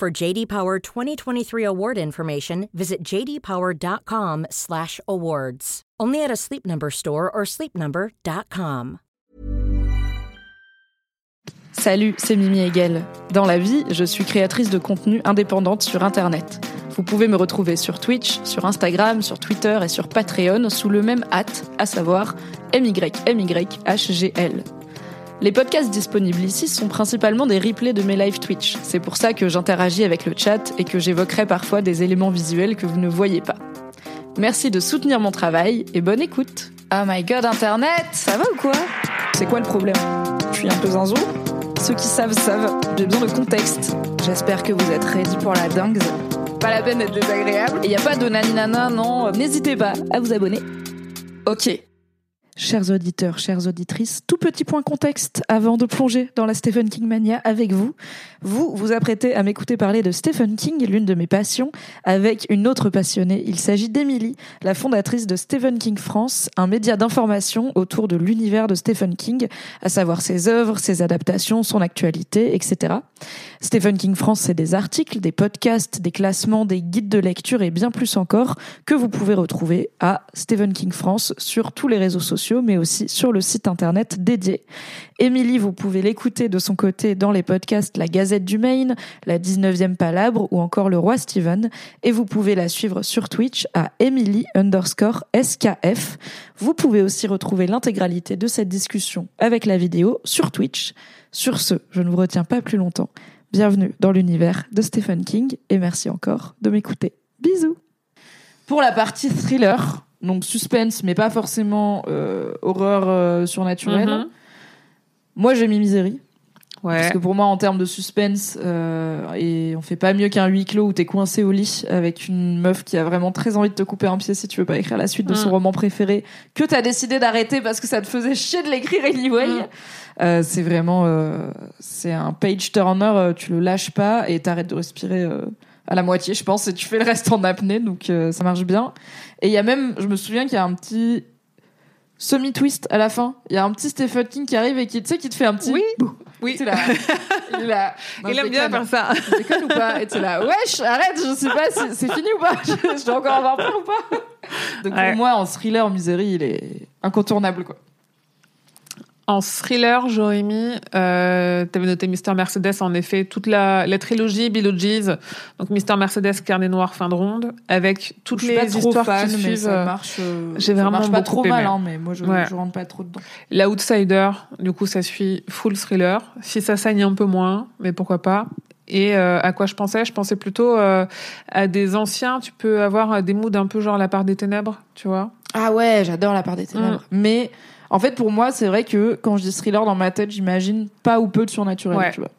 For JD Power 2023 award information, visit jdpower.com/awards. Only at a Sleep Number store or sleepnumber.com. Salut, c'est Mimi Hegel. Dans la vie, je suis créatrice de contenu indépendante sur Internet. Vous pouvez me retrouver sur Twitch, sur Instagram, sur Twitter et sur Patreon sous le même hâte, à savoir MYMYHGL. Les podcasts disponibles ici sont principalement des replays de mes live Twitch. C'est pour ça que j'interagis avec le chat et que j'évoquerai parfois des éléments visuels que vous ne voyez pas. Merci de soutenir mon travail et bonne écoute. Oh my god, Internet, ça va ou quoi? C'est quoi le problème? Je suis un peu zinzou Ceux qui savent savent, j'ai besoin de contexte. J'espère que vous êtes ready pour la dingue. Pas la peine d'être désagréable. Et y a pas de naninana, non. N'hésitez pas à vous abonner. Ok. Chers auditeurs, chères auditrices, tout petit point contexte avant de plonger dans la Stephen King mania avec vous. Vous vous apprêtez à m'écouter parler de Stephen King, l'une de mes passions, avec une autre passionnée. Il s'agit d'Emily, la fondatrice de Stephen King France, un média d'information autour de l'univers de Stephen King, à savoir ses œuvres, ses adaptations, son actualité, etc. Stephen King France, c'est des articles, des podcasts, des classements, des guides de lecture et bien plus encore que vous pouvez retrouver à Stephen King France sur tous les réseaux sociaux, mais aussi sur le site internet dédié. Émilie, vous pouvez l'écouter de son côté dans les podcasts La Gazette du Maine, La 19e Palabre ou encore Le Roi Steven. Et vous pouvez la suivre sur Twitch à Emily underscore SKF. Vous pouvez aussi retrouver l'intégralité de cette discussion avec la vidéo sur Twitch. Sur ce, je ne vous retiens pas plus longtemps. Bienvenue dans l'univers de Stephen King et merci encore de m'écouter. Bisous Pour la partie thriller, donc suspense mais pas forcément euh, horreur euh, surnaturelle, Mhm. moi j'ai mis Misery. Ouais. Parce que pour moi, en termes de suspense, euh, et on fait pas mieux qu'un huis clos où t'es coincé au lit avec une meuf qui a vraiment très envie de te couper un pied si tu veux pas écrire la suite de son Mm. roman préféré, que t'as décidé d'arrêter parce que ça te faisait chier de l'écrire anyway. Mm. Euh, c'est vraiment, euh, c'est un page turner, euh, tu le lâches pas et t'arrêtes de respirer euh, à la moitié, je pense, et tu fais le reste en apnée, donc euh, ça marche bien. Et il y a même, je me souviens qu'il y a un petit semi-twist à la fin. Il y a un petit Stephen King qui arrive et qui, tu sais, qui te fait un petit. Oui. bouh. Oui. Là, il là. Non, Il aime bien faire ça. Je déconne ou pas Et tu es là, wesh, arrête, je sais pas, si c'est fini ou pas Je, je dois encore avoir peur ou pas Donc Ouais. pour moi, en thriller, en misery, il est incontournable, quoi. En thriller, j'aurais mis, euh, t'avais noté Mister Mercedes, en effet, toute la, la trilogie Beetlejuice, donc Mister Mercedes, Carnet Noir, fin de ronde, avec toutes je suis les pas trop histoires fan, qui mais suivent. ça euh, marche. euh, j'ai ça vraiment marche pas trop mal, aimé. hein, mais moi, je, Ouais. je rentre pas trop dedans. L'Outsider, du coup, ça suit full thriller. Si ça saigne un peu moins, mais pourquoi pas. Et euh, à quoi je pensais? Je pensais plutôt euh, à des anciens. Tu peux avoir euh, des moods un peu genre La part des ténèbres, tu vois? Ah ouais, j'adore la part des ténèbres. Mais en fait, pour moi, c'est vrai que quand je dis thriller dans ma tête, j'imagine pas ou peu de surnaturel, Ouais. tu vois.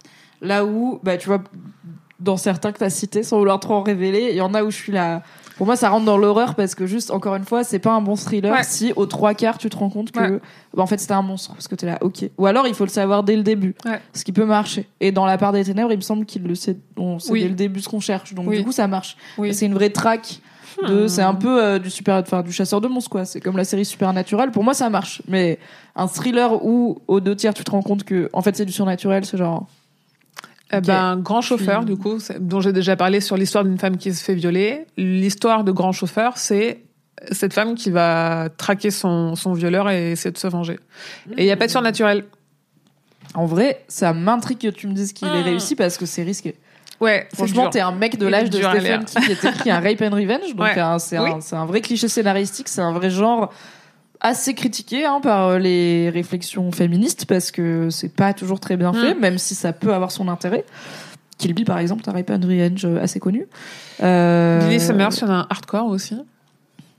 Là où, bah, tu vois, dans certains que t'as cités, sans vouloir trop en révéler, il y en a où je suis là. Pour moi, ça rentre dans l'horreur parce que juste, encore une fois, c'est pas un bon thriller Ouais. si aux trois quarts tu te rends compte que, Ouais. bah, en fait, c'était un monstre parce que t'es là, ok. Ou alors, il faut le savoir dès le début, ce qui peut marcher. Et dans la part des ténèbres, il me semble qu'il le sait, on sait Oui. dès le début ce qu'on cherche. Donc, Oui. du coup, ça marche. Oui. C'est une vraie traque de Hmm. c'est un peu euh, du super enfin du chasseur de monstres quoi c'est comme la série Supernatural pour moi ça marche mais un thriller où aux deux tiers tu te rends compte que en fait c'est du surnaturel c'est genre Eh Ok. ben, Grand chauffeur, du coup, dont j'ai déjà parlé sur l'histoire d'une femme qui se fait violer. L'histoire de Grand chauffeur, c'est cette femme qui va traquer son, son violeur et essayer de se venger. Et il n'y a pas de surnaturel. en vrai ça m'intrigue que tu me dises qu'il est Hmm. réussi parce que c'est risqué Ouais, franchement t'es un mec de l'âge de Stephen. King qui est écrit un rape and revenge donc Ouais. un- c'est Oui. un, c'est un vrai cliché scénaristique c'est un vrai genre assez critiqué hein, par euh, les réflexions féministes parce que c'est pas toujours très bien fait Hmm. même si ça peut avoir son intérêt Kill Bill par exemple un rape and revenge euh, assez connu euh, Billy Summers, il y en a un hardcore aussi.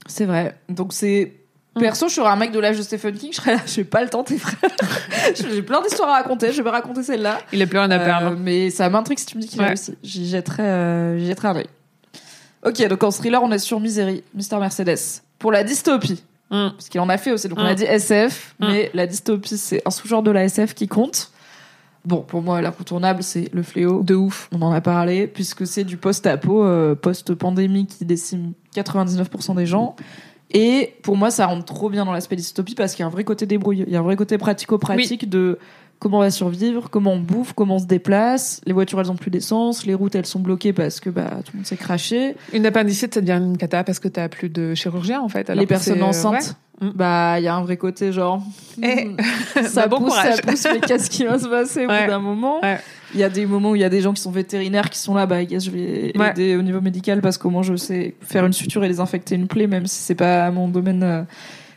C'est vrai. Donc c'est Perso, je serais un mec de l'âge de Stephen King, je serais là, j'ai pas le temps, tes frères. j'ai plein d'histoires à raconter, je vais raconter celle-là. Il a plus rien à perdre. Euh, mais ça m'intrigue si tu me dis qu'il a réussi. J'y jetterai, euh, j'y jetterai un œil. Ok, donc en thriller, on est sur Misery, Mr. Mercedes. Pour la dystopie, mm. parce qu'il en a fait aussi. Donc on a mm. dit SF, mm. mais la dystopie, c'est un sous-genre de la SF qui compte. Bon, pour moi, l'incontournable, c'est le fléau. De ouf. On en a parlé, puisque c'est du post-apo, euh, post-pandémie qui décime 99% des gens. Et pour moi, ça rentre trop bien dans l'aspect dystopie parce qu'il y a un vrai côté débrouille. Il y a un vrai côté pratico-pratique de comment on va survivre, comment on bouffe, comment on se déplace. Les voitures, elles ont plus d'essence. Les routes, elles sont bloquées parce que bah, tout le monde s'est craché. Une appendicite, ça devient une cata parce que t'as plus de chirurgien, en fait. les personnes enceintes. Bah, il y a un vrai côté genre, eh, hmm, ça bah, pousse, ça pousse, mais qu'est-ce qui va se passer au bout d'un moment? Il y a des moments où il y a des gens qui sont vétérinaires qui sont là, bah, je vais aider au niveau médical parce qu'au moins je sais faire une suture et désinfecter une plaie, même si c'est pas mon domaine euh,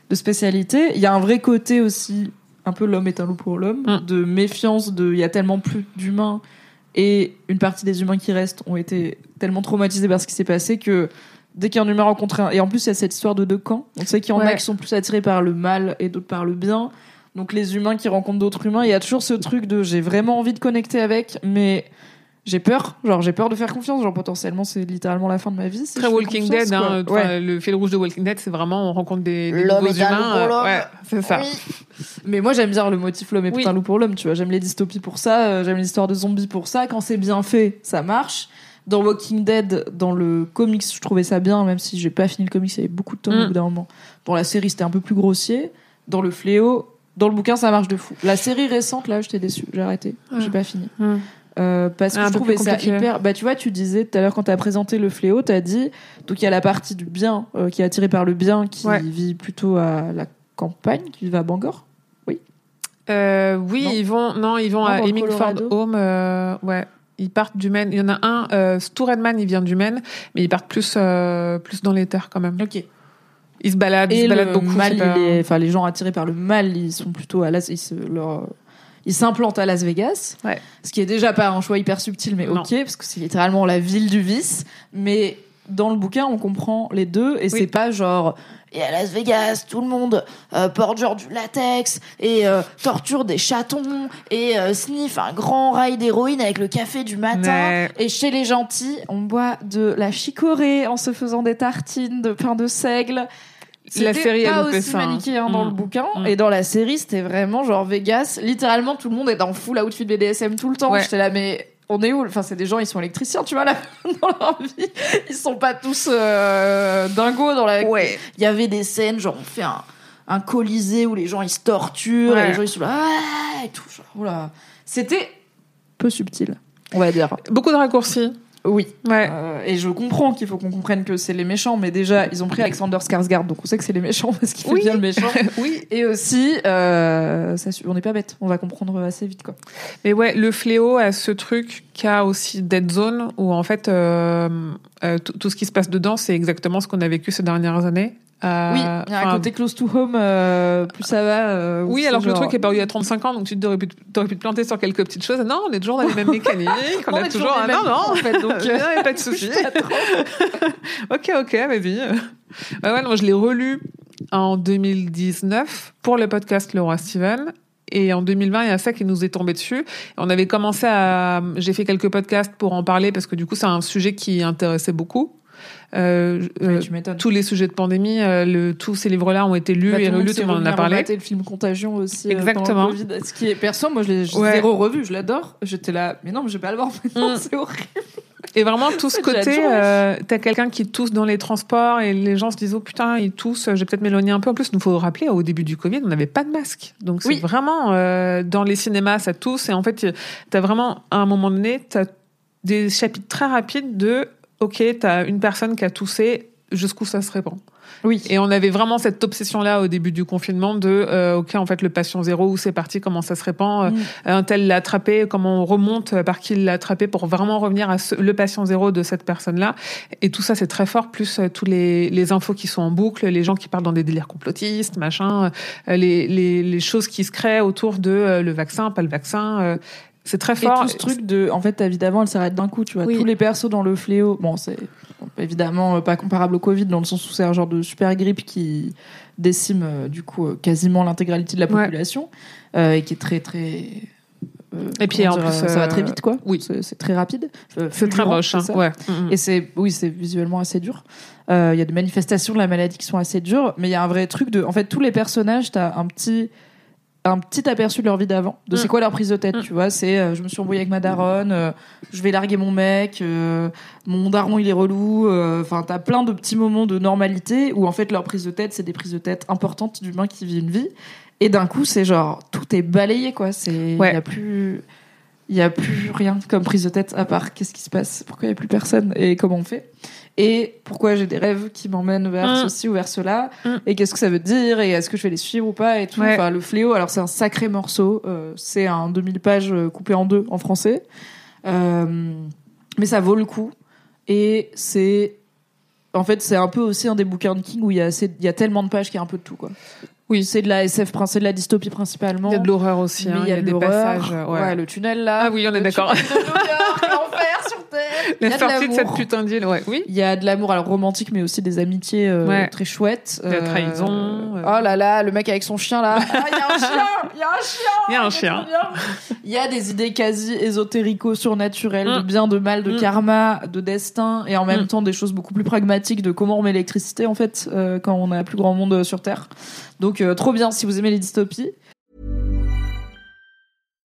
de spécialité. Il y a un vrai côté aussi, un peu l'homme est un loup pour l'homme, mm. de méfiance, de, il y a tellement plus d'humains et une partie des humains qui restent ont été tellement traumatisés par ce qui s'est passé que dès qu'il y a un humain rencontré un... Et en plus, il y a cette histoire de deux camps. On sait qu'il y en a qui sont plus attirés par le mal et d'autres par le bien. Donc les humains qui rencontrent d'autres humains, il y a toujours ce truc de j'ai vraiment envie de connecter avec, mais j'ai peur. Genre j'ai peur de faire confiance. Genre potentiellement c'est littéralement la fin de ma vie. Très Walking Dead. Hein, Le fil rouge de Walking Dead, c'est vraiment on rencontre des, des nouveaux humains. Euh, ouais, c'est ça. Mais moi j'aime bien le motif l'homme est oui. un loup pour l'homme. Tu vois, j'aime les dystopies pour ça. Euh, j'aime les histoires de zombies pour ça. Quand c'est bien fait, ça marche. Dans Walking Dead, dans le comics, je trouvais ça bien, même si j'ai pas fini le comics, il y avait beaucoup de temps au mm. bout d'un moment. Dans la série, c'était un peu plus grossier. Dans le fléau, dans le bouquin, ça marche de fou. La série récente, là, j'étais déçue. J'ai arrêté. J'ai pas fini. Mm. Euh, parce que je trouvais ça hyper. Bah, tu vois, tu disais tout à l'heure quand t'as présenté le fléau, t'as dit donc il y a la partie du bien euh, qui est attirée par le bien, qui vit plutôt à la campagne, qui va à Bangor? Oui. Euh, oui, ils vont. Non, ils vont à Hemingford Home. ouais. Ils partent du Maine. Il y en a un, euh, Redman, il vient du Maine, mais ils partent plus, plus dans les terres quand même. Ok. Ils se baladent, ils se baladent beaucoup. Mal, enfin, les gens attirés par le mal, ils sont plutôt à Las, leur, ils s'implantent à Las Vegas. Ouais. Ce qui est déjà pas un choix hyper subtil, mais ok, parce que c'est littéralement la ville du vice. Mais dans le bouquin, on comprend les deux, et c'est pas genre et à Las Vegas, tout le monde euh, porte genre du latex et euh, torture des chatons et euh, sniffe un grand rail d'héroïne avec le café du matin. Et chez les gentils, on boit de la chicorée en se faisant des tartines de pain de seigle. La série pas aussi manichéen dans le mm. bouquin mm. et dans la série c'était vraiment genre Vegas littéralement tout le monde est en full outfit BDSM tout le temps j'étais là mais on est où? Enfin, c'est des gens, ils sont électriciens, tu vois, là, dans leur vie. Ils sont pas tous euh, dingos dans la. Ouais. Il y avait des scènes, genre, on fait un, un colisée où les gens ils se torturent, et les gens ils sont là, ah, et tout. Genre, C'était peu subtil, on va dire. Beaucoup de raccourcis. Oui. Ouais. Euh, et je comprends qu'il faut qu'on comprenne que c'est les méchants, mais déjà, ils ont pris Alexander Skarsgård, donc on sait que c'est les méchants parce qu'il fait bien le méchant. oui. Et aussi, euh, ça, on n'est pas bête, on va comprendre assez vite, quoi. Mais ouais, le fléau a ce truc qu'a aussi Dead Zone, où en fait, euh, euh tout ce qui se passe dedans, c'est exactement ce qu'on a vécu ces dernières années. Euh, oui, il y a un côté close to home, euh, plus ça va. Euh, oui, alors que le truc est paru il y a 35 ans, donc tu aurais pu, te planter sur quelques petites choses. Non, on est toujours dans les mêmes mécaniques, on, on a toujours, un... non, non, en fait, donc il n'y a pas de souci. ok, ok, vas-y. Ouais, non, je l'ai relu en 2019 pour le podcast Le Roi Steven. Et en 2020, il y a ça qui nous est tombé dessus. On avait commencé à, j'ai fait quelques podcasts pour en parler parce que du coup, c'est un sujet qui intéressait beaucoup. Euh, euh tous les sujets de pandémie, euh, le, tous ces livres-là ont été lus bah, et relus, m'en en as parlé. le film Contagion aussi. Euh, Exactement. ce qui est perso, moi je l'ai zéro revu, je l'adore. J'étais là, mais non, mais je vais pas le voir maintenant, mm. c'est horrible. Et vraiment, tout ce côté, euh, t'as quelqu'un qui tousse dans les transports et les gens se disent, oh putain, il tousse, je vais peut-être m'éloigner un peu. En plus, il nous faut rappeler, au début du Covid, on n'avait pas de masque. Donc, c'est vraiment, euh, dans les cinémas, ça tousse. Et en fait, t'as vraiment, à un moment donné, t'as des chapitres très rapides de ok, tu as une personne qui a toussé, jusqu'où ça se répand. Oui. Et on avait vraiment cette obsession-là au début du confinement de, euh, ok, en fait, le patient zéro, où c'est parti, comment ça se répand, euh, mm. un tel l'a attrapé, comment on remonte euh, par qui l'a attrapé pour vraiment revenir à le patient zéro de cette personne-là. Et tout ça, c'est très fort, plus tous les, les infos qui sont en boucle, les gens qui parlent dans des délires complotistes, machin, les, les, les choses qui se créent autour de le vaccin, pas le vaccin. C'est très fort. Et tout ce truc de, en fait, ta vie d'avant, elle s'arrête d'un coup, tu vois. Tous les persos dans le fléau, bon, c'est évidemment pas comparable au Covid dans le sens où c'est un genre de super grippe qui décime du coup quasiment l'intégralité de la population et qui est très très et puis en plus, ça va très vite quoi. Oui, c'est très rapide. C'est très moche. Hein. Ouais. Mm, mm. Et c'est oui, c'est visuellement assez dur. Il y a des manifestations de la maladie qui sont assez dures, mais il y a un vrai truc de. En fait, tous les personnages, t'as un petit un petit aperçu de leur vie d'avant, de c'est mm. quoi leur prise de tête, mm. tu vois. C'est euh, je me suis embrouillée avec ma daronne, euh, je vais larguer mon mec, euh, mon daron il est relou. Enfin, t'as plein de petits moments de normalité où en fait leur prise de tête, c'est des prises de tête importantes d'humains qui vivent une vie. Et d'un coup, c'est genre tout est balayé quoi. C'est il y a plus il y a plus rien comme prise de tête à part qu'est-ce qui se passe, pourquoi il y a plus personne et comment on fait. Et pourquoi j'ai des rêves qui m'emmènent vers mm. ceci ou vers cela mm. et qu'est-ce que ça veut dire et est-ce que je vais les suivre ou pas et tout. Enfin le fléau alors c'est un sacré morceau euh, c'est un 2000 pages euh, coupé en deux en français. Euh, mais ça vaut le coup et c'est en fait c'est un peu aussi un des bouquins de King où il y a assez, il y a tellement de pages qu'il y a un peu de tout quoi oui, c'est de la SF, c'est de la dystopie principalement. Il y a de l'horreur aussi. Hein, il y a, des passages. Ouais. le tunnel là. Ah oui, on est d'accord. L'enfer sur Terre. La sortie de, cette putain d'île, ouais. Oui. Il y a de l'amour, alors romantique, mais aussi des amitiés euh, très chouettes. La euh, trahison. Euh. Oh là là, le mec avec son chien là. Ah, il y a un chien. Il y a un chien. Il y a un chien. Il y a des idées quasi ésotérico surnaturelles, de mm. bien, de mal, de mm. karma, de destin, et en même mm. temps des choses beaucoup plus pragmatiques de comment on met l'électricité en fait quand on a plus grand monde sur Terre. Donc euh, trop bien si vous aimez les dystopies.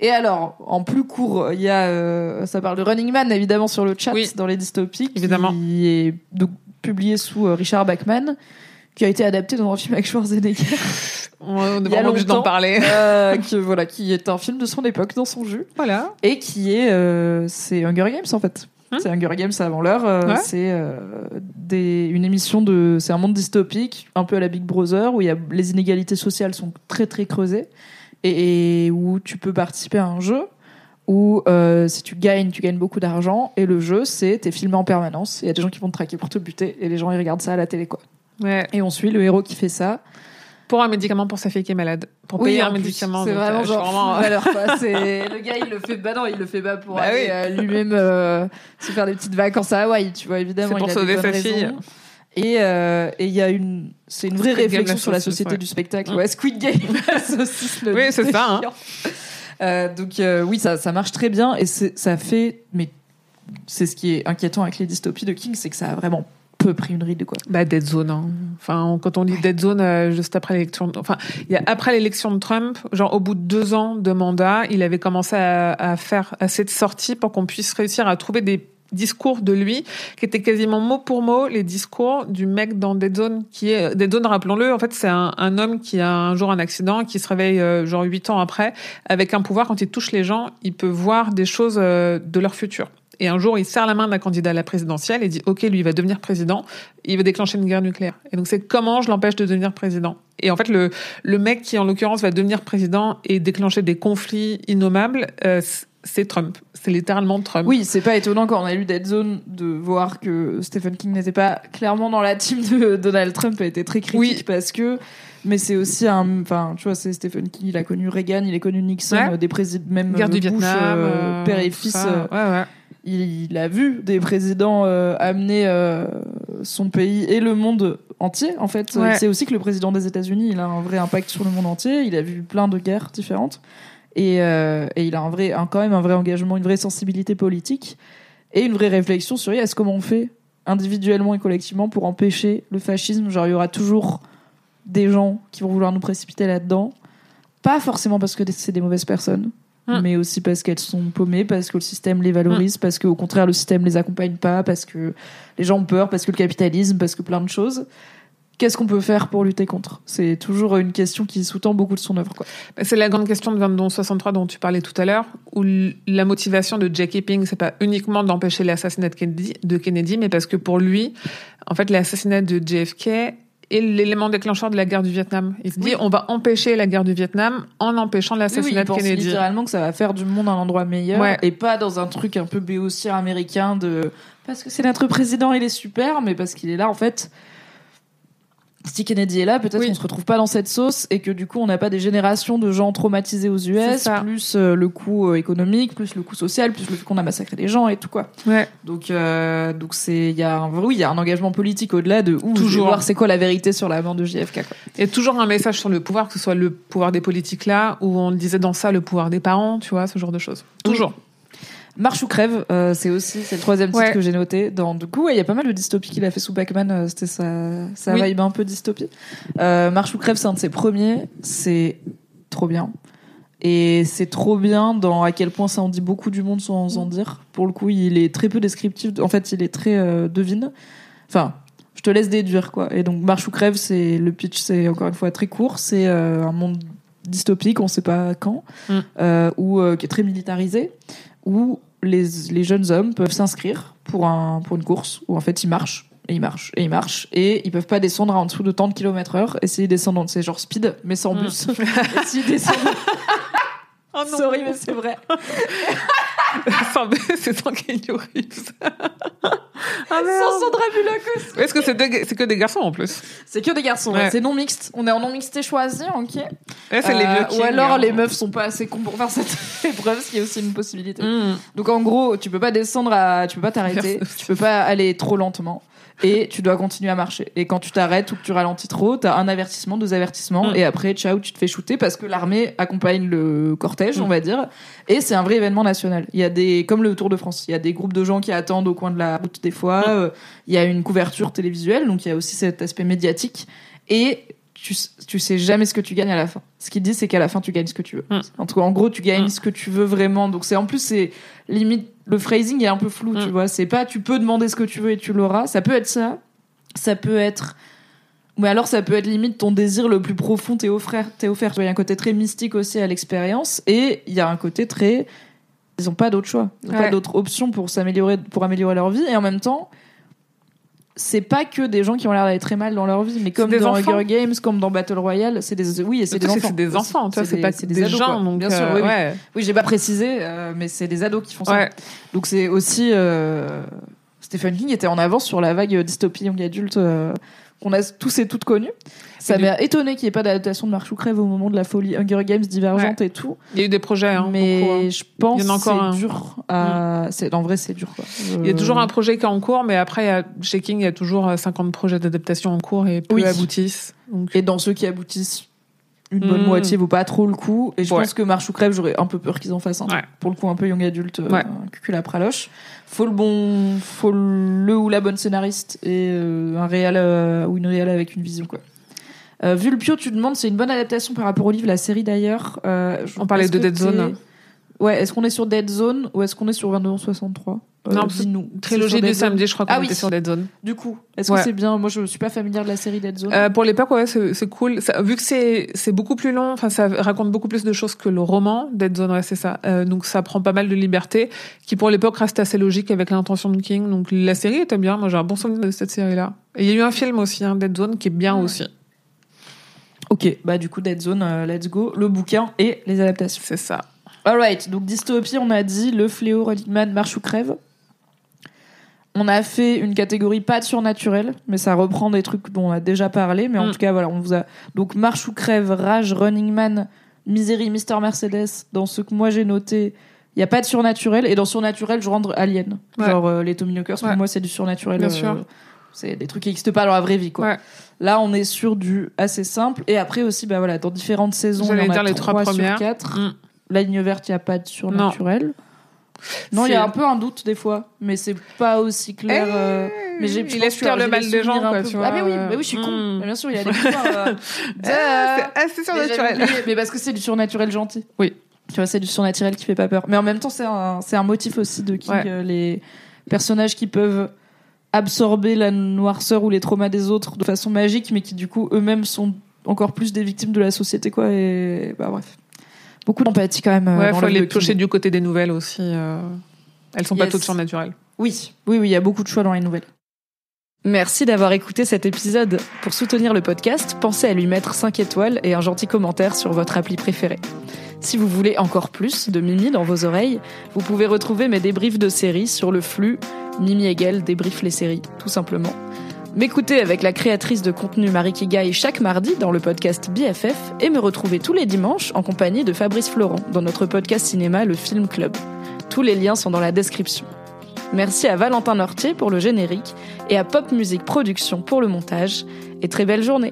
Et alors, en plus court, il y a, euh, ça parle de Running Man évidemment sur le chat dans les dystopies, évidemment. qui est donc publié sous euh, Richard Bachman, qui a été adapté dans un film avec Schwarzenegger. On est vraiment obligé d'en parler. Euh, qui, voilà, qui est un film de son époque, dans son jus. Voilà. Et qui est, euh, c'est Hunger Games en fait. Hein c'est Hunger Games avant l'heure. Euh, C'est euh, des, une émission de, c'est un monde dystopique, un peu à la Big Brother, où il y a les inégalités sociales sont très très creusées et, où tu peux participer à un jeu où euh, si tu gagnes, tu gagnes beaucoup d'argent et le jeu c'est t'es filmé en permanence. Il y a des gens qui vont te traquer pour te buter et les gens ils regardent ça à la télé quoi. Ouais. Et on suit le héros qui fait ça. Pour un médicament pour sa fille qui est malade. Pour payer un médicament. C'est vraiment euh, genre vraiment... quoi. C'est le gars il le fait bah non il le fait pas pour bah aller euh, lui-même euh, se faire des petites vacances à Hawaï tu vois évidemment. C'est pour il sauver sa fille. Et euh, il y a une, c'est une vraie réflexion sur la société du spectacle. Ouais, Squid Game, Oui, c'est ça. Hein. Euh, donc euh, oui, ça, ça marche très bien et ça fait, mais c'est ce qui est inquiétant avec les dystopies de King, c'est que ça a vraiment peu pris une ride quoi. Bah Dead Zone. Hein. Enfin, quand on dit Dead Zone, euh, juste après l'élection, enfin, il y a après l'élection de Trump, genre au bout de deux ans de mandat, il avait commencé à, à faire assez de sorties pour qu'on puisse réussir à trouver des discours de lui qui étaient quasiment mot pour mot les discours du mec dans Dead Zone qui est Dead Zone rappelons-le en fait c'est un, un, homme qui a un jour un accident qui se réveille euh, genre huit ans après avec un pouvoir. Quand il touche les gens il peut voir des choses euh, de leur futur et un jour, il serre la main d'un candidat à la présidentielle et dit OK, lui, il va devenir président. Il va déclencher une guerre nucléaire. Et donc, c'est comment je l'empêche de devenir président. Et en fait, le, le mec qui, en l'occurrence, va devenir président et déclencher des conflits innommables, euh, c'est Trump. C'est littéralement Trump. Oui, c'est pas étonnant quand on a lu Dead Zone de voir que Stephen King n'était pas clairement dans la team de Donald Trump, a été très critique oui. parce que. Mais c'est aussi un, enfin, tu vois, c'est Stephen King. Il a connu Reagan, il a connu Nixon, ouais. Euh, des présidents, même Guerre du Bush, Vietnam, euh, père et fils. Euh, ouais, ouais. Il, a vu des présidents euh, amener euh, son pays et le monde entier. En fait, Ouais. c'est aussi que le président des États-Unis, il a un vrai impact sur le monde entier. Il a vu plein de guerres différentes. Et, euh, et, il a un vrai, un, quand même un vrai engagement, une vraie sensibilité politique et une vraie réflexion sur est-ce comment on fait individuellement et collectivement pour empêcher le fascisme? Genre, il y aura toujours des gens qui vont vouloir nous précipiter là-dedans. Pas forcément parce que c'est des mauvaises personnes, Mm. mais aussi parce qu'elles sont paumées, parce que le système les valorise, Mm. parce qu'au contraire le système les accompagne pas, parce que les gens ont peur, parce que le capitalisme, parce que plein de choses. qu'est-ce qu'on peut faire pour lutter contre? C'est toujours une question qui sous-tend beaucoup de son œuvre. Quoi. Bah, c'est la grande question de 2263 dont tu parlais tout à l'heure, où la motivation de Jackie Ping, c'est pas uniquement d'empêcher l'assassinat de Kennedy, de Kennedy, mais parce que pour lui, en fait, l'assassinat de JFK est l'élément déclencheur de la guerre du Vietnam. Il se dit, on va empêcher la guerre du Vietnam en empêchant l'assassinat de Kennedy. littéralement que ça va faire du monde un endroit meilleur et pas dans un truc un peu béotier américain de parce que c'est notre président, il est super, mais parce qu'il est là en fait si Kennedy est là, peut-être qu'on se retrouve pas dans cette sauce et que du coup on n'a pas des générations de gens traumatisés aux US, plus euh, le coût euh, économique, plus le coût social, plus le fait qu'on a massacré des gens et tout quoi. Ouais. Donc euh, donc c'est il y a un, oui il y a un engagement politique au-delà de où toujours voir c'est quoi la vérité sur la mort de JFK. Quoi. Et toujours un message sur le pouvoir, que ce soit le pouvoir des politiques là, ou on disait dans ça le pouvoir des parents, tu vois, ce genre de choses. Toujours. Marche ou crève, euh, c'est aussi c'est le troisième titre que j'ai noté. Dans du coup, il y a pas mal de dystopies qu'il a fait sous Pac-Man. Euh, c'était sa ça vibe un peu dystopie. Euh, Marche ou crève, c'est un de ses premiers. C'est trop bien. Et c'est trop bien dans à quel point ça en dit beaucoup du monde sans en dire. Pour le coup, il est très peu descriptif. En fait, il est très euh, devine. Enfin, je te laisse déduire quoi. Et donc Marche ou crève, c'est le pitch, c'est encore une fois très court. C'est un monde dystopique, on sait pas quand, mm. ou qui est très militarisé, où les, les jeunes hommes peuvent s'inscrire pour, un, pour une course où en fait ils marchent et ils marchent et ils marchent et ils peuvent pas descendre en dessous de tant de kilomètres heure et s'ils descendent c'est genre speed mais sans mm. bus et s'ils descendent oh non. sorry mais c'est vrai c'est sans Keanu Reeves. Ah sans Sandra Bullock Est-ce que c'est que des garçons en plus C'est que des garçons, c'est non mixte. On est en non mixte choisi, ok. Ouais, c'est les euh, Ou alors hein. les meufs sont pas assez cons pour faire cette épreuve, ce qui est aussi une possibilité. Mm. Donc en gros, tu peux pas descendre à, tu peux pas t'arrêter, tu peux pas aller trop lentement et tu dois continuer à marcher. Et quand tu t'arrêtes ou que tu ralentis trop, t'as un avertissement, deux avertissements, mm. et après, ciao, tu te fais shooter parce que l'armée accompagne le cortège, mm. on va dire. Et c'est un vrai événement national. Il y a des, comme le Tour de France, il y a des groupes de gens qui attendent au coin de la route des fois. Mm. Euh, il y a une couverture télévisuelle, donc il y a aussi cet aspect médiatique. Et tu, tu sais jamais ce que tu gagnes à la fin. Ce qu'il dit, c'est qu'à la fin, tu gagnes ce que tu veux. En, tout cas, en gros, tu gagnes ce que tu veux vraiment. Donc c'est en plus, c'est limite le phrasing est un peu flou, tu vois. C'est pas tu peux demander ce que tu veux et tu l'auras. Ça peut être ça. Ça peut être. Mais alors, ça peut être limite ton désir le plus profond t'est offert. T'es offert. Il y a un côté très mystique aussi à l'expérience et il y a un côté très. Ils ont pas d'autre choix. Ils ont pas d'autre option pour s'améliorer, pour améliorer leur vie. Et en même temps, c'est pas que des gens qui ont l'air d'aller très mal dans leur vie, mais comme dans Hunger Games, comme dans Battle Royale, c'est des oui, c'est des enfants. C'est des enfants, c'est pas des, des gens, donc bien sûr. Euh, oui, oui. j'ai pas précisé, euh, mais c'est des ados qui font ça. Donc c'est aussi euh, Stephen King était en avance sur la vague dystopie young adulte qu'on a tous et toutes connu. Ça m'a étonné qu'il n'y ait pas d'adaptation de Marche ou Crève au moment de la folie Hunger Games divergente et tout. Il y a eu des projets, hein, mais hein. je pense que c'est dur. À... Mm. C'est en vrai, c'est dur. Quoi. Il y a toujours un projet qui est en cours, mais après, il y a, chez King, il y a toujours 50 euh, projets d'adaptation en cours et peu aboutissent. Donc... Et dans ceux qui aboutissent, une bonne mm. moitié vaut pas trop le coup. Et je pense que Marche ou Crève, j'aurais un peu peur qu'ils en fassent un. Pour le coup, un peu young adulte, euh, que la praloche faut le bon, faut le ou la bonne scénariste et euh, un euh, ou une réal avec une vision quoi. Euh, vu le bio, tu demandes, c'est une bonne adaptation par rapport au livre, la série d'ailleurs. On parlait de Dead Zone. Ouais, est-ce qu'on est sur Dead Zone ou est-ce qu'on est sur 2263 euh, non, dis-nous. Trilogie du samedi, je crois qu'on ah, était sur Dead Zone. Du coup, est-ce que c'est bien? Moi, je suis pas familière de la série Dead Zone. Euh, pour l'époque, ouais, c'est cool. Ça, vu que c'est c'est beaucoup plus long, enfin, ça raconte beaucoup plus de choses que le roman Dead Zone, ouais, c'est ça. Euh, donc, ça prend pas mal de liberté, qui pour l'époque reste assez logique avec l'intention de King. Donc, la série était bien. Moi, j'ai un bon souvenir de cette série-là. Il y a eu un film aussi, hein, Dead Zone, qui est bien aussi. Ok, bah du coup, Dead Zone, euh, let's go. Le bouquin et les adaptations. C'est ça. Alright, donc dystopie, on a dit le fléau, Running Man, marche ou crève. On a fait une catégorie pas de surnaturel, mais ça reprend des trucs dont on a déjà parlé. Mais en mm. tout cas, voilà, on vous a donc marche ou crève, rage, Running Man, Misery, Mister Mercedes. Dans ce que moi j'ai noté, il y a pas de surnaturel. Et dans surnaturel, je rentre Alien, genre euh, les Tommy Knockers. Pour moi, c'est du surnaturel. Bien sûr. Euh, c'est des trucs qui n'existent pas dans la vraie vie, quoi. Là, on est sur du assez simple. Et après aussi, bah voilà, dans différentes saisons, y en a les trois premières. Sur quatre. Mm la ligne verte, il n'y a pas de surnaturel. Non, il y a un peu un doute des fois, mais c'est pas aussi clair. Eh, euh, mais j'ai, il laisse faire le mal des gens, quoi, tu vois. Ah, mais oui, mais oui, je suis con. Hmm. bien sûr, il y a des pouvoirs. Euh, ah, c'est surnaturel. Mais, parce que c'est du surnaturel gentil. Oui. Tu vois, c'est du surnaturel qui fait pas peur. Mais en même temps, c'est un, c'est un motif aussi de King, euh, les personnages qui peuvent absorber la noirceur ou les traumas des autres de façon magique, mais qui du coup eux-mêmes sont encore plus des victimes de la société, quoi. Et bah bref, beaucoup d'empathie quand même. euh, Ouais, dans faut le les piocher du côté des nouvelles aussi. euh. Elles sont pas toutes surnaturelles. Oui, oui, oui, il y a beaucoup de choix dans les nouvelles. Merci d'avoir écouté cet épisode. Pour soutenir le podcast, pensez à lui mettre 5 étoiles et un gentil commentaire sur votre appli préférée. Si vous voulez encore plus de Mimi dans vos oreilles, vous pouvez retrouver mes débriefs de séries sur le flux Mimi Hegel débrief les séries, tout simplement. M'écouter avec la créatrice de contenu Marie Kigai chaque mardi dans le podcast BFF et me retrouver tous les dimanches en compagnie de Fabrice Florent dans notre podcast cinéma Le Film Club. Tous les liens sont dans la description. Merci à Valentin Nortier pour le générique et à Pop Music Production pour le montage. Et très belle journée